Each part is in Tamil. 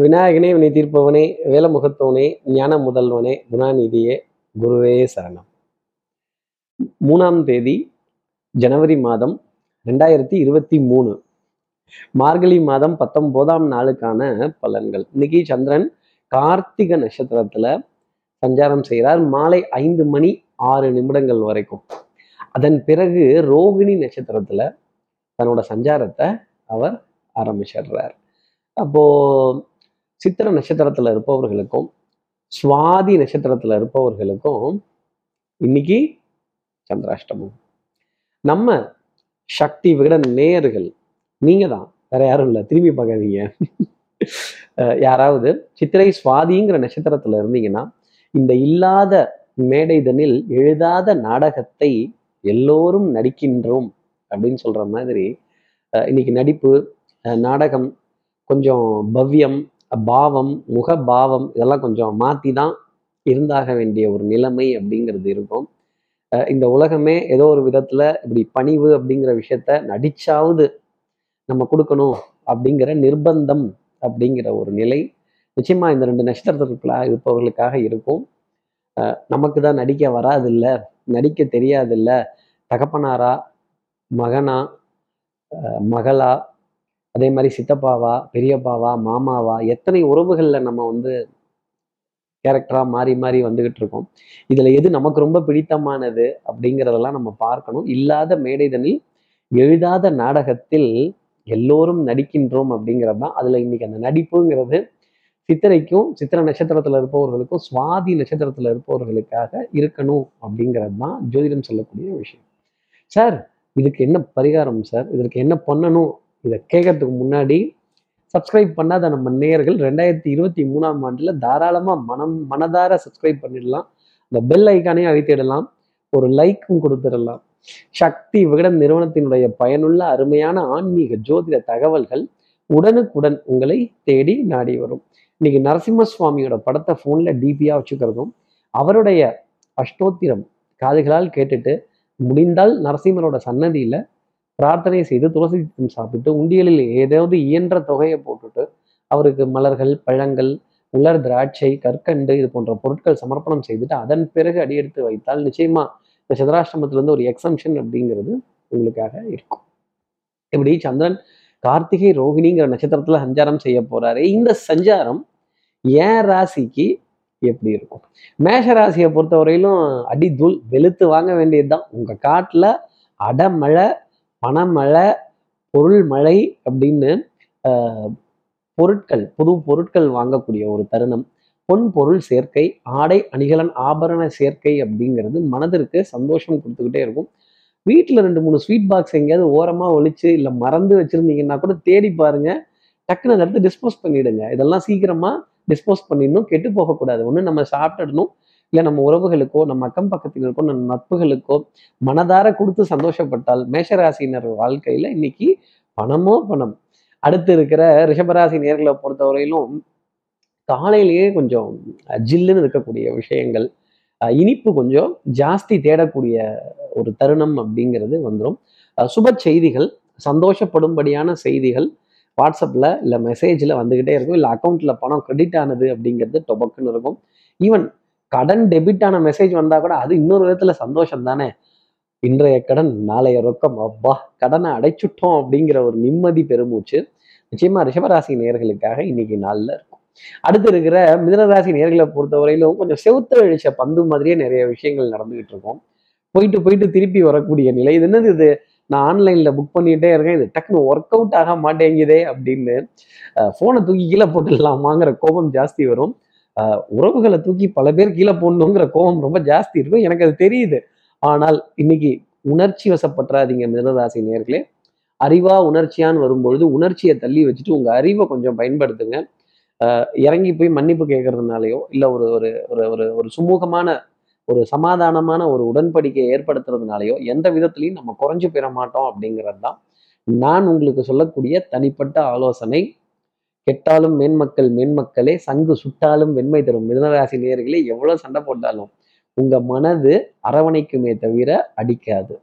விநாயகனே வினை தீர்ப்பவனே வேலமுகத்தவனே ஞான முதல்வனே குணாநிதியே குருவே சரணம். மூணாம் தேதி ஜனவரி மாதம் ரெண்டாயிரத்தி இருபத்தி மூணு. மார்கழி மாதம் பத்தொன்பதாம் நாளுக்கான பலன்கள். இன்னைக்கு சந்திரன் கார்த்திக நட்சத்திரத்துல சஞ்சாரம் செய்கிறார். மாலை ஐந்து மணி ஆறு நிமிடங்கள் வரைக்கும். அதன் பிறகு ரோகிணி நட்சத்திரத்துல தன்னோட சஞ்சாரத்தை அவர் ஆரம்பிச்சிடுறார். அப்போ சித்திர நட்சத்திரத்துல இருப்பவர்களுக்கும் சுவாதி நட்சத்திரத்துல இருப்பவர்களுக்கும் இன்னைக்கு சந்திராஷ்டமம். நம்ம சக்தி விட நேயர்கள் நீங்கள் தான். வேற யாரும் இல்லை. திரும்பி பார்க்காதீங்க. யாராவது சித்திரை சுவாதிங்கிற நட்சத்திரத்துல இருந்தீங்கன்னா இந்த இல்லாத மேடைதனில் எழுதாத நாடகத்தை எல்லோரும் நடிக்கின்றோம் அப்படின்னு சொல்ற மாதிரி இன்னைக்கு நடிப்பு நாடகம் கொஞ்சம் பவ்யம் பாவம் முக பாவம் இதெல்லாம் கொஞ்சம் மாற்றி தான் இருந்தாக வேண்டிய ஒரு நிலைமை அப்படிங்கிறது இருக்கும். இந்த உலகமே ஏதோ ஒரு விதத்தில் இப்படி பணிவு அப்படிங்கிற விஷயத்த நடிச்சாவது நம்ம கொடுக்கணும் அப்படிங்கிற நிர்பந்தம் அப்படிங்கிற ஒரு நிலை நிச்சயமா இந்த ரெண்டு நட்சத்திரத்திற்குள்ளாக இருப்பவர்களுக்காக இருக்கும். நமக்கு தான் நடிக்க வராதில்ல நடிக்க தெரியாதில்ல தகப்பனாரா மகனா மகளா அதே மாதிரி சித்தப்பாவா பெரியப்பாவா மாமாவா எத்தனை உறவுகளில் நம்ம வந்து கேரக்டராக மாறி மாறி வந்துக்கிட்டு இருக்கோம். இதில் எது நமக்கு ரொம்ப பிடித்தமானது அப்படிங்கிறதெல்லாம் நம்ம பார்க்கணும். இல்லாத மேடைதனில் எழுதாத நாடகத்தில் எல்லோரும் நடிக்கின்றோம் அப்படிங்கிறது தான் அதில் இன்னைக்கு அந்த நடிப்புங்கிறது சித்திரைக்கும் சித்திர நட்சத்திரத்தில் இருப்பவர்களுக்கும் சுவாதி நட்சத்திரத்தில் இருப்பவர்களுக்காக இருக்கணும் அப்படிங்கிறது தான் ஜோதிடம் சொல்லக்கூடிய விஷயம். சார் இதுக்கு என்ன பரிகாரம் சார்? இதற்கு என்ன பண்ணணும் இதை கேட்கறதுக்கு முன்னாடி சப்ஸ்கிரைப் பண்ணாத நம்ம நேயர்கள் ரெண்டாயிரத்தி இருபத்தி மூணாம் ஆண்டில் தாராளமாக மனம் மனதார சப்ஸ்கிரைப் பண்ணிடலாம். இந்த பெல் ஐக்கானே அழுத்திடலாம் ஒரு லைக்கும் கொடுத்துடலாம். சக்தி விகடன் நிறுவனத்தினுடைய பயனுள்ள அருமையான ஆன்மீக ஜோதிட தகவல்கள் உடனுக்குடன் உங்களை தேடி நாடி வரும். இன்னைக்கு நரசிம்ம சுவாமியோட படத்தை ஃபோனில் டிபியா வச்சுக்கிறதும் அவருடைய அஷ்டோத்திரம் காதுகளால் கேட்டுட்டு முடிந்தால் நரசிம்மரோட சன்னதியில் பிரார்த்தனை செய்து துளசி தீர்த்தம் சாப்பிட்டு உண்டியலில் ஏதாவது இயன்ற தொகையை போட்டுட்டு அவருக்கு மலர்கள் பழங்கள் உலர் திராட்சை கற்கண்டு இது போன்ற பொருட்கள் சமர்ப்பணம் செய்துட்டு அதன் பிறகு அடியெடுத்து வைத்தால் நிச்சயமா இந்த சந்திராஷ்டமத்துல இருந்து ஒரு எக்ஸம்ஷன் அப்படிங்கிறது உங்களுக்காக இருக்கும். இப்படி சந்திரன் கார்த்திகை ரோகிணிங்கிற நட்சத்திரத்துல சஞ்சாரம் செய்ய போறாரு. இந்த சஞ்சாரம் ஏன் ராசிக்கு எப்படி இருக்கும்? மேஷ ராசியை பொறுத்தவரையிலும் அடி தூள் வெளுத்து வாங்க வேண்டியதுதான். உங்க காட்டுல அடமழை பணமழை பொருள் மழை அப்படின்னு பொருட்கள் புது பொருட்கள் வாங்கக்கூடிய ஒரு தருணம். பொன் பொருள் சேர்க்கை ஆடை அணிகலன் ஆபரண சேர்க்கை அப்படிங்கிறது மனதிற்கு சந்தோஷம் கொடுத்துக்கிட்டே இருக்கும். வீட்டில் ரெண்டு மூணு ஸ்வீட் பாக்ஸ் எங்கேயாவது ஓரமாக ஒழிச்சு இல்லை மறந்து வச்சுருந்தீங்கன்னா கூட தேடி பாருங்க. டக்குன்னு அதை எடுத்து டிஸ்போஸ் பண்ணிவிடுங்க இதெல்லாம் சீக்கிரமாக டிஸ்போஸ் பண்ணிடணும் கெட்டு போகக்கூடாது. ஒன்று நம்ம சாப்பிட்டுடணும் இல்லை நம்ம உறவுகளுக்கோ நம்ம அக்கம் பக்கத்தினருக்கோ நம்ம நட்புகளுக்கோ மனதார கொடுத்து சந்தோஷப்பட்டால் மேஷராசினர் வாழ்க்கையில இன்னைக்கு பணமோ பணம். அடுத்து இருக்கிற ரிஷபராசி நேர்களை பொறுத்தவரையிலும் காலையிலேயே கொஞ்சம் ஜில்லுன்னு இருக்கக்கூடிய விஷயங்கள் இனிப்பு கொஞ்சம் ஜாஸ்தி தேடக்கூடிய ஒரு தருணம் அப்படிங்கிறது வந்துடும் சுப செய்திகள் சந்தோஷப்படும்படியான செய்திகள் வாட்ஸ்அப்பில் இல்லை மெசேஜில் வந்துக்கிட்டே இருக்கும். இல்லை அக்கௌண்ட்டில் பணம் கிரெடிட் ஆனது அப்படிங்கிறது டொபக்குன்னு இருக்கும். ஈவன் கடன் டெபிட் ஆன மெசேஜ் வந்தால் கூட அது இன்னொரு விதத்தில் சந்தோஷம் தானே இன்றைய கடன் நாளைய ரொக்கம். அப்பா கடனை அடைச்சுட்டோம் அப்படிங்கிற ஒரு நிம்மதி பெருமூச்சு நிச்சயமா ரிஷபராசி நேர்களுக்காக இன்னைக்கு நாளில் இருக்கும். அடுத்து இருக்கிற மிதனராசி நேர்களை பொறுத்தவரையிலும் கொஞ்சம் செவுத்த அழிச்ச பந்து மாதிரியே நிறைய விஷயங்கள் நடந்துகிட்டு இருக்கும். போயிட்டு போயிட்டு திருப்பி வரக்கூடிய நிலை. இது என்னது இது? நான் ஆன்லைன்ல புக் பண்ணிட்டே இருக்கேன். இது டக்குனு ஒர்க் அவுட் ஆக மாட்டேங்குதே அப்படின்னு ஃபோனை தூக்கி கீழே போட்டுடலாமாங்கிற கோபம் ஜாஸ்தி வரும். உறவுகளை தூக்கி பல பேர் கீழே போடணுங்கிற கோபம் ரொம்ப ஜாஸ்தி இருக்கும். எனக்கு அது தெரியுது. ஆனால் இன்னைக்கு உணர்ச்சி வசப்பற்றாதீங்க மிதனராசி நேர்களே. அறிவா உணர்ச்சியான்னு வரும்பொழுது உணர்ச்சியை தள்ளி வச்சுட்டு உங்கள் அறிவை கொஞ்சம் பயன்படுத்துங்க. இறங்கி போய் மன்னிப்பு கேட்கறதுனாலையோ இல்லை ஒரு ஒரு ஒரு ஒரு ஒரு சுமூகமான ஒரு சமாதானமான ஒரு உடன்படிக்கையை ஏற்படுத்துறதுனாலையோ எந்த விதத்துலையும் நம்ம குறைஞ்சு பெற மாட்டோம் அப்படிங்கிறது தான் நான் உங்களுக்கு சொல்லக்கூடிய தனிப்பட்ட ஆலோசனை. கெட்டாலும் மேன்மக்கள் மேன்மக்களே சங்கு சுட்டாலும் வெண்மை தரும். மிதனராசி நேர்களே எவ்வளவு சண்டை போட்டாலும் உங்க மனது அரவணைக்குமே தவிர அடிக்காது.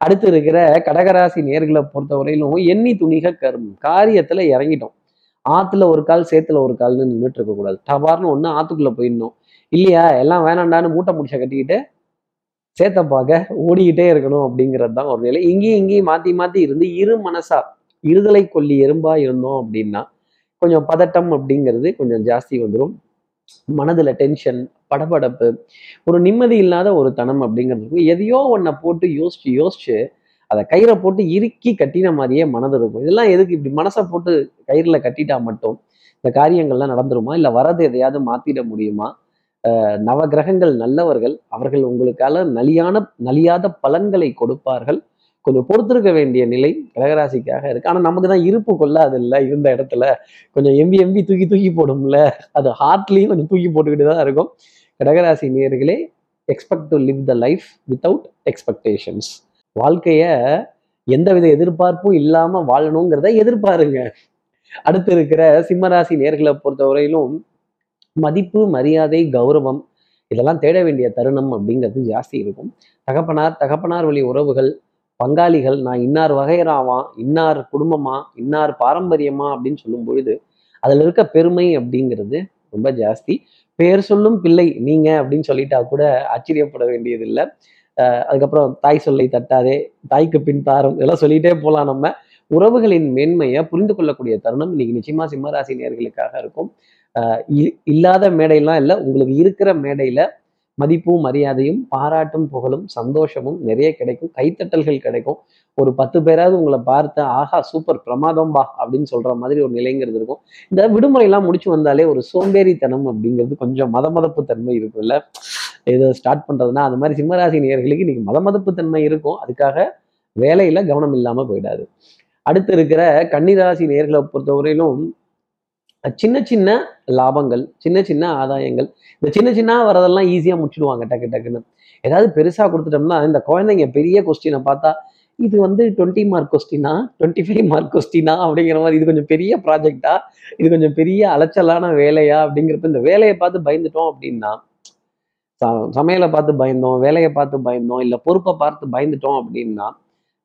அடுத்து இருக்கிற கடகராசி நேர்களை பொறுத்தவரையிலும் எண்ணி துணிக கரும் காரியத்துல இறங்கிட்டோம். ஆத்துல ஒரு கால் சேத்துல ஒரு கால்னு நின்றுட்டு இருக்க கூடாது. டபார்னு ஒண்ணு ஆத்துக்குள்ள போயிடணும். இல்லையா? எல்லாம் வேணாண்டான்னு மூட்டை முடிச்ச கட்டிக்கிட்டு சேத்த பார்க்க ஓடிக்கிட்டே இருக்கணும் அப்படிங்கிறது தான் ஒரு நிலை. இங்கேயும் இங்கேயும் மாத்தி மாத்தி இருந்து இரு மனசா இருதலை கொல்லி எறும்பா இருந்தோம் அப்படின்னா கொஞ்சம் பதட்டம் அப்படிங்கிறது கொஞ்சம் ஜாஸ்தி வந்துடும் மனதில் டென்ஷன் படபடப்பு ஒரு நிம்மதி இல்லாத ஒரு தனம் அப்படிங்கிறது எதையோ ஒன்றை போட்டு யோசிச்சு யோசிச்சு அதை கயிறை போட்டு இறுக்கி கட்டின மாதிரியே மனது இருக்கும். இதெல்லாம் எதுக்கு இப்படி மனசை போட்டு கயிறில் கட்டிட்டா மட்டும்? இந்த காரியங்கள்லாம் நடந்துருமா? இல்லை வரது எதையாவது மாற்றிட முடியுமா? நவகிரகங்கள் நல்லவர்கள் அவர்கள் உங்களுக்கால நலியான நலியாத பலன்களை கொடுப்பார்கள். கொஞ்சம் பொறுத்திருக்க வேண்டிய நிலை கடகராசிக்காக இருக்கு. ஆனா நமக்கு தான் இருப்பு கொள்ளாது இல்ல இருந்த இடத்துல. கொஞ்சம் எம்பி எம்பி தூக்கி தூக்கி போடும்ல. அது ஹார்ட்லயும் கொஞ்சம் தூக்கி போட்டுக்கிட்டு தான் இருக்கும். கடகராசி நேர்களே expect to live the life without expectations வாழ்க்கைய எந்தவித எதிர்பார்ப்பும் இல்லாம வாழணுங்கிறத எதிர்பாருங்க. அடுத்து இருக்கிற சிம்மராசி நேர்களை பொறுத்தவரையிலும் மதிப்பு மரியாதை கௌரவம் இதெல்லாம் தேட வேண்டிய தருணம் அப்படிங்கிறது ஜாஸ்தி இருக்கும். தகப்பனார் தகப்பனார் வழி உறவுகள் பங்காளிகள் நான் இன்னார் வகையறாவா இன்னார் குடும்பமா இன்னார் பாரம்பரியமா அப்படின்னு சொல்லும் பொழுது அதில் இருக்க பெருமை அப்படிங்கிறது ரொம்ப ஜாஸ்தி. பேர் சொல்லும் பிள்ளை நீங்க அப்படின்னு சொல்லிட்டா கூட ஆச்சரியப்பட வேண்டியதில்லை. அதுக்கப்புறம் தாய் சொல்லை தட்டாதே தாய்க்கு பின் தாரம் இதெல்லாம் சொல்லிட்டே போகலாம் நம்ம. உறவுகளின் மேன்மையை புரிந்து கொள்ளக்கூடிய தருணம் இன்னைக்கு நிச்சயமா சிம்மராசி நேர்களுக்காக இருக்கும். இ- இல்லாத மேடையெல்லாம் இல்லை உங்களுக்கு இருக்கிற மேடையில மதிப்பும் மரியாதையும் பாராட்டும் புகழும் சந்தோஷமும் நிறைய கிடைக்கும். கைத்தட்டல்கள் கிடைக்கும். ஒரு பத்து பேராவது உங்களை பார்த்து ஆஹா சூப்பர் பிரமாதம் பா அப்படின்னு சொல்ற மாதிரி ஒரு நிலைங்கிறது இருக்கும். இந்த விடுமுறையெல்லாம் முடிச்சு வந்தாலே ஒரு சோம்பேறித்தனம் அப்படிங்கிறது கொஞ்சம் மத மதப்பு தன்மை இருக்கும்ல. இதை ஸ்டார்ட் பண்றதுன்னா அது மாதிரி சிம்மராசி நேயர்களுக்கு இன்னைக்கு மதமதப்பு தன்மை இருக்கும். அதுக்காக வேலையில கவனம் இல்லாம போயிடாது. அடுத்து இருக்கிற கன்னிராசி நேர்களை பொறுத்தவரையிலும் சின்ன சின்ன லாபங்கள் சின்ன சின்ன ஆதாயங்கள் இந்த சின்ன சின்ன வரதெல்லாம் ஈஸியாக முடிச்சிடுவாங்க டக்கு டக்குன்னு. ஏதாவது பெருசாக கொடுத்துட்டோம்னா இந்த குழந்தைங்க பெரிய கொஸ்டினை பார்த்தா இது வந்து டுவெண்ட்டி மார்க் கொஸ்டினா டுவெண்ட்டி ஃபைவ் மார்க் கொஸ்டினா அப்படிங்கிற மாதிரி இது கொஞ்சம் பெரிய ப்ராஜெக்டா இது கொஞ்சம் பெரிய அலைச்சலான வேலையா அப்படிங்கிறப்ப இந்த வேலையை பார்த்து பயந்துட்டோம் அப்படின்னா ச- சமையலை பார்த்து பயந்தோம் வேலையை பார்த்து பயந்தோம் இல்லை பொறுப்பை பார்த்து பயந்துட்டோம் அப்படின்னா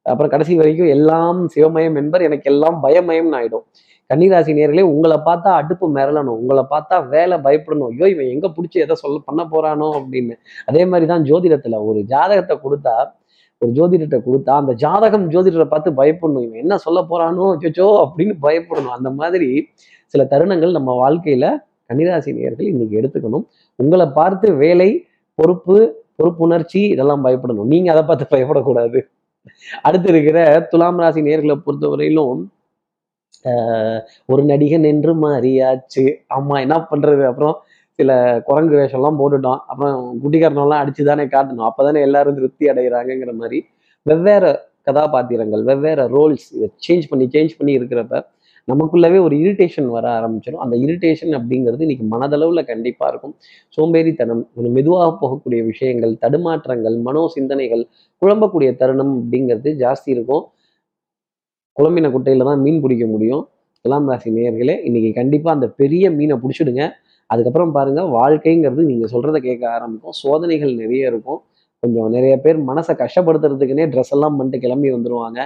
அப்புறம் கடைசி வரைக்கும் எல்லாம் சிவமயம் என்பர் எனக்கு எல்லாம் பயமயம்னு ஆயிடும். கன்னிராசி நேர்களே உங்களை பார்த்தா அடுப்பு மிரளணும். உங்களை பார்த்தா வேலை பயப்படணும். ஐயோ இவன் எங்க பிடிச்சி எதை சொல்ல பண்ண போறானோ அப்படின்னு. அதே மாதிரி தான் ஜோதிடத்துல. ஒரு ஜாதகத்தை கொடுத்தா ஒரு ஜோதிடத்தை கொடுத்தா அந்த ஜாதகம் ஜோதிடரை பார்த்து பயப்படணும். இவன் என்ன சொல்ல போறானோ அச்சோ அப்படின்னு பயப்படணும். அந்த மாதிரி சில தருணங்கள் நம்ம வாழ்க்கையில கன்னிராசி நேயர்கள் இன்னைக்கு எடுத்துக்கணும். உங்களை பார்த்து வேலை பொறுப்பு பொறுப்புணர்ச்சி இதெல்லாம் பயப்படணும். நீங்க அதை பார்த்து பயப்படக்கூடாது. அடுத்து இருக்கிற துலாம் ராசி நேர்களை பொறுத்தவரையிலும் ஒரு நடிகன் என்று மாறியாச்சு. ஆமா என்ன பண்றது? அப்புறம் சில குரங்கு வேஷம்லாம் போட்டுட்டோம் அப்புறம் குட்டிக்காரனெல்லாம் அடித்து தானே காட்டணும். அப்பதானே எல்லாரும் திருப்தி அடைகிறாங்கங்கிற மாதிரி வெவ்வேறு கதாபாத்திரங்கள் வெவ்வேறு ரோல்ஸ் இதை சேஞ்ச் பண்ணி சேஞ்ச் பண்ணி இருக்கிறப்ப நமக்குள்ளவே ஒரு இரிட்டேஷன் வர ஆரம்பிச்சிடும் அந்த இரிட்டேஷன் அப்படிங்கிறது இன்னைக்கு மனதளவில் கண்டிப்பாக இருக்கும். சோம்பேறித்தனம் கொஞ்சம் மெதுவாக போகக்கூடிய விஷயங்கள் தடுமாற்றங்கள் மனோ சிந்தனைகள் குழம்பக்கூடிய தருணம் அப்படிங்கிறது ஜாஸ்தி இருக்கும். குழம்பின குட்டையில தான் மீன் பிடிக்க முடியும். துலாம் ராசி நேயர்களே இன்னைக்கு கண்டிப்பாக அந்த பெரிய மீனை பிடிச்சிடுங்க. அதுக்கப்புறம் பாருங்க வாழ்க்கைங்கிறது நீங்க சொல்றத கேட்க ஆரம்பிக்கும். சோதனைகள் நிறைய இருக்கும். கொஞ்சம் நிறைய பேர் மனசை கஷ்டப்படுத்துறதுக்குன்னே ட்ரெஸ் எல்லாம் பண்ணிட்டு கிளம்பி வந்துருவாங்க.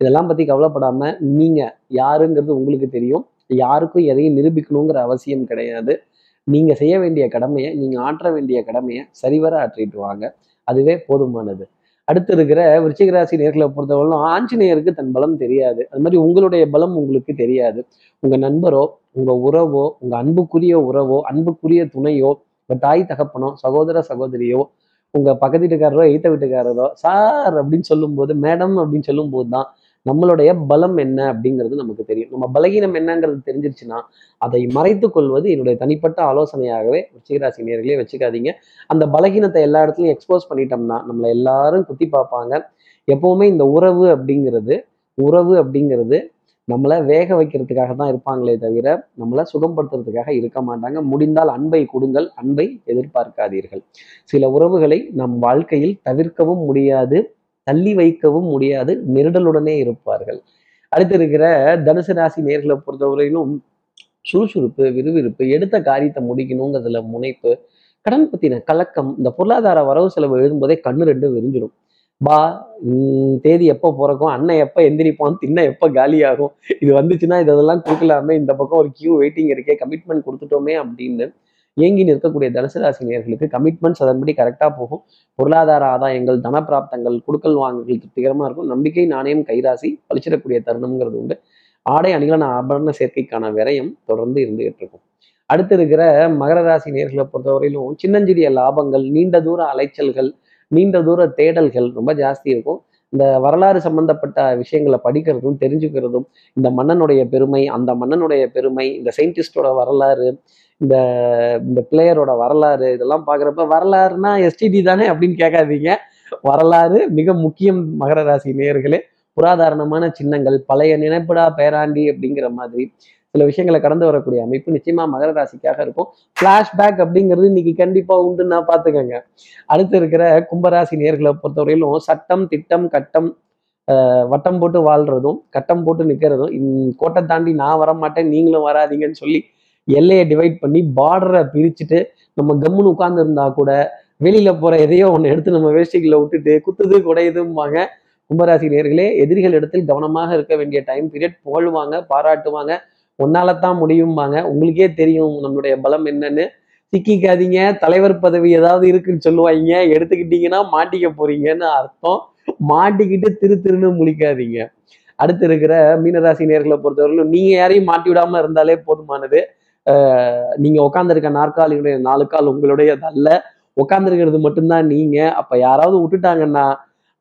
இதெல்லாம் பத்தி கவலைப்படாம நீங்க யாருங்கிறது உங்களுக்கு தெரியும். யாருக்கும் எதையும் நிரூபிக்கணுங்கிற அவசியம் கிடையாது. நீங்க செய்ய வேண்டிய கடமையை நீங்க ஆற்ற வேண்டிய கடமையை சரிவர ஆற்றிட்டு வாங்க. அதுவே போதுமானது. அடுத்து இருக்கிற விருச்சிகராசி நேர்களை பொறுத்தவரைக்கும் ஆஞ்சநேயருக்கு தன் பலம் தெரியாது. அது மாதிரி உங்களுடைய பலம் உங்களுக்கு தெரியாது. உங்க நண்பரோ உங்க உறவோ உங்க அன்புக்குரிய உறவோ அன்புக்குரிய துணையோ உங்க தாய் தகப்பனோ சகோதர சகோதரியோ உங்க பக்கத்து வீட்டுக்காரரோ எய்த்த வீட்டுக்காரரோ சார் அப்படின்னு சொல்லும்போது மேடம் அப்படின்னு சொல்லும்போது தான் நம்மளுடைய பலம் என்ன அப்படிங்கிறது நமக்கு தெரியும். நம்ம பலகீனம் என்னங்கிறது தெரிஞ்சிருச்சுன்னா அதை மறைத்து கொள்வது என்னுடைய தனிப்பட்ட ஆலோசனையாகவே விருச்சிகராசி நேர்களே வச்சுக்காதீங்க. அந்த பலகீனத்தை எல்லா இடத்துலையும் எக்ஸ்போஸ் பண்ணிட்டோம்னா நம்மளை எல்லாரும் குத்தி பார்ப்பாங்க. எப்பவுமே இந்த உறவு அப்படிங்கிறது உறவு அப்படிங்கிறது நம்மளை வேக வைக்கிறதுக்காக தான் இருப்பாங்களே தவிர நம்மளை சுகப்படுத்துறதுக்காக இருக்க மாட்டாங்க. முடிந்தால் அன்பை கொடுங்கள் அன்பை எதிர்பார்க்காதீர்கள். சில உறவுகளை நம் வாழ்க்கையில் தவிர்க்கவும் முடியாது. தள்ளி வைக்கவும் முடியாது நெருடலுடனே இருப்பார்கள். அடுத்து இருக்கிற தனுசு ராசி நேர்களை பொறுத்தவரையிலும் சுறுசுறுப்பு விறுவிறுப்பு எடுத்த காரியத்தை முடிக்கணுங்கிறதுல முனைப்பு கடன் பத்தின கலக்கம் இந்த பொருளாதார வரவு செலவு எழுதும்போதே கண்ணு ரெண்டும் விரிஞ்சிடும். பா உம், தேதி எப்போ பிறக்கும் அண்ணன் எப்போ எந்திரிப்பான் தின்ன எப்போ காலியாகும் இது வந்துச்சுன்னா இதெல்லாம் கொடுக்கலாமே இந்த பக்கம் ஒரு கியூ வெயிட்டிங் இருக்கே கமிட்மெண்ட் கொடுத்துட்டோமே அப்படின்னு ஏங்கி நிற்கக்கூடிய தனுசு ராசி நேயர்களுக்கு கமிட்மெண்ட்ஸ் அதன்படி கரெக்டாக போகும். பொருளாதார ஆதாயங்கள் தனப்பிராப்தங்கள் கொடுக்கல் வாங்கல்கள் திருப்திகரமாக இருக்கும். நம்பிக்கை நாணயம் கைராசி பழிச்சிடக்கூடிய தருணம்ங்கிறது உண்டு. ஆடை அணிகளான ஆபரண சேர்க்கைக்கான விரயம் தொடர்ந்து இருந்துகிட்டு இருக்கும். அடுத்து இருக்கிற மகர ராசி நேர்களை பொறுத்தவரையிலும் சின்னஞ்சிறிய லாபங்கள் நீண்ட தூர அலைச்சல்கள் நீண்ட தூர தேடல்கள் ரொம்ப ஜாஸ்தி இருக்கும். இந்த வரலாறு சம்பந்தப்பட்ட விஷயங்களை படிக்கிறதும் தெரிஞ்சுக்கிறதும் இந்த மன்னனுடைய பெருமை அந்த மன்னனுடைய பெருமை இந்த சயின்டிஸ்டோட வரலாறு இந்த இந்த பிளேயரோட வரலாறு இதெல்லாம் பார்க்குறப்ப வரலாறுனா எஸ்டிடி தானே அப்படின்னு கேட்காதீங்க. வரலாறு மிக முக்கியம் மகர ராசி நேர்களே புராதாரணமான சின்னங்கள் பழைய நினைப்படா பேராண்டி அப்படிங்கிற மாதிரி. சில விஷயங்களை கடந்து வரக்கூடிய அமைப்பு நிச்சயமா மகர ராசிக்காக இருக்கும். ஃபிளாஷ்பேக் அப்படிங்கிறது இன்னைக்கு கண்டிப்பா உண்டு நான் பார்த்துக்கங்க. அடுத்து இருக்கிற கும்பராசி நேர்களை பொறுத்தவரையிலும் சட்டம் திட்டம் கட்டம் வட்டம் போட்டு வாழ்றதும் கட்டம் போட்டு நிற்கிறதும் கோட்டை தாண்டி நான் வர மாட்டேன் நீங்களும் வராதீங்கன்னு சொல்லி எல்லையை டிவைட் பண்ணி பார்டரை பிரிச்சுட்டு நம்ம கம்முன்னு உட்கார்ந்து இருந்தா கூட வெளியில போற எதையோ ஒன்று எடுத்து நம்ம வேஷ்டிகளை விட்டுட்டு குத்துது குடையுதும்பாங்க. கும்பராசி நேர்களே எதிரிகள் இடத்தில் கவனமாக இருக்க வேண்டிய டைம் பீரியட் புகழ்வாங்க பாராட்டுவாங்க. உன்னால தான் முடியும்பாங்க. உங்களுக்கே தெரியும் நம்மளுடைய பலம் என்னன்னு. சிக்கிக்காதீங்க. தலைவர் பதவி ஏதாவது இருக்குன்னு சொல்லுவாங்க. எடுத்துக்கிட்டீங்கன்னா மாட்டிக்க போறீங்கன்னு அர்த்தம். மாட்டிக்கிட்டு திரு திருன்னு முழிக்காதீங்க. அடுத்து இருக்கிற மீனராசி நேர்களை பொறுத்தவரையிலும் நீங்க யாரையும் மாட்டி விடாம இருந்தாலே போதுமானது. ஆஹ் நீங்க உட்காந்துருக்க நாற்காலியுடைய நாலு கால் உங்களுடையது அல்ல உட்காந்துருக்கிறது மட்டும்தான் நீங்க. அப்ப யாராவது விட்டுட்டாங்கன்னா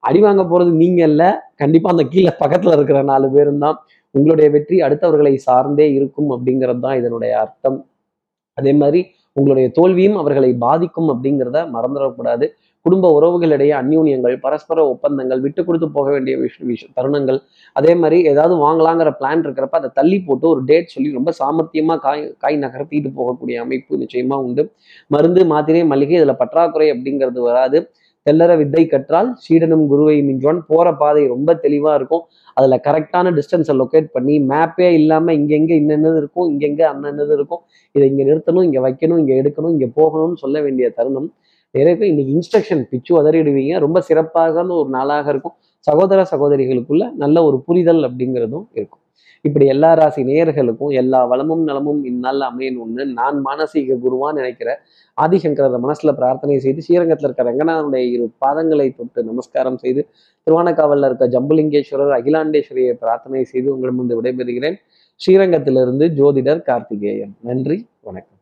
அடி வாங்க போறது நீங்க இல்ல. கண்டிப்பா அந்த கீழே பக்கத்துல இருக்கிற நாலு பேரும் தான் உங்களுடைய வெற்றி அடுத்தவர்களை சார்ந்தே இருக்கும் அப்படிங்கிறது தான் இதனுடைய அர்த்தம். அதே மாதிரி உங்களுடைய தோல்வியும் அவர்களை பாதிக்கும் அப்படிங்கிறத மறந்துடக்கூடாது. குடும்ப உறவுகளிடையே அந்யூன்யங்கள் பரஸ்பர ஒப்பந்தங்கள் விட்டு கொடுத்து போக வேண்டிய விஷ விஷ தருணங்கள். அதே மாதிரி ஏதாவது வாங்கலாங்கிற பிளான் இருக்கிறப்ப அதை தள்ளி போட்டு ஒரு டேட் சொல்லி ரொம்ப சாமர்த்தியமாக காய் காய் நகர்த்திட்டு போகக்கூடிய அமைப்பு நிச்சயமாக உண்டு. மருந்து மாத்திரை மளிகை இதில் பற்றாக்குறை அப்படிங்கிறது வராது. தெல்லற வித்தை கற்றால் சீடனும் குருவை மிஞ்சுவான். போற பாதை ரொம்ப தெளிவா இருக்கும். அதுல கரெக்டான டிஸ்டன்ஸை லொக்கேட் பண்ணி மேப்பே இல்லாம இங்கெங்க இன்னென்னது இருக்கும் இங்கெங்க அன்னது இருக்கும் இதை இங்க நிறுத்தணும் இங்க வைக்கணும் இங்க எடுக்கணும் இங்க போகணும்னு சொல்ல வேண்டிய தருணம். நிறைய பேர் இன்னைக்கு இன்ஸ்ட்ரக்ஷன் பிச்சு உதறிடுவீங்க. ரொம்ப சிறப்பாக ஒரு நாளாக இருக்கும். சகோதர சகோதரிகளுக்குள்ள நல்ல ஒரு புரிதல் அப்படிங்கிறதும் இருக்கும். இப்படி எல்லா ராசி நேயர்களுக்கும் எல்லா வளமும் நலமும் இந்நாள் அமையணும்னு நான் மானசீக குருவா நினைக்கிற ஆதிசங்கரத மனசுல பிரார்த்தனை செய்து ஸ்ரீரங்கத்தில் இருக்க ரங்கநாதனுடைய இரு பாதங்களை தொட்டு நமஸ்காரம் செய்து திருவானக்காவல்ல இருக்க ஜம்புலிங்கேஸ்வரர் அகிலாண்டேஸ்வரியை பிரார்த்தனை செய்து உங்களிடமிருந்து விடைபெறுகிறேன். ஸ்ரீரங்கத்திலிருந்து ஜோதிடர் கார்த்திகேயன். நன்றி வணக்கம்.